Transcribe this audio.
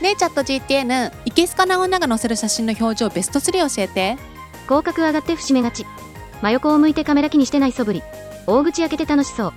ねえチャット GTN いけすかな女が載せる写真の表情ベスト3教えて。広角上がって節目がち。真横を向いてカメラ機にしてないそぶり。大口開けて楽しそう。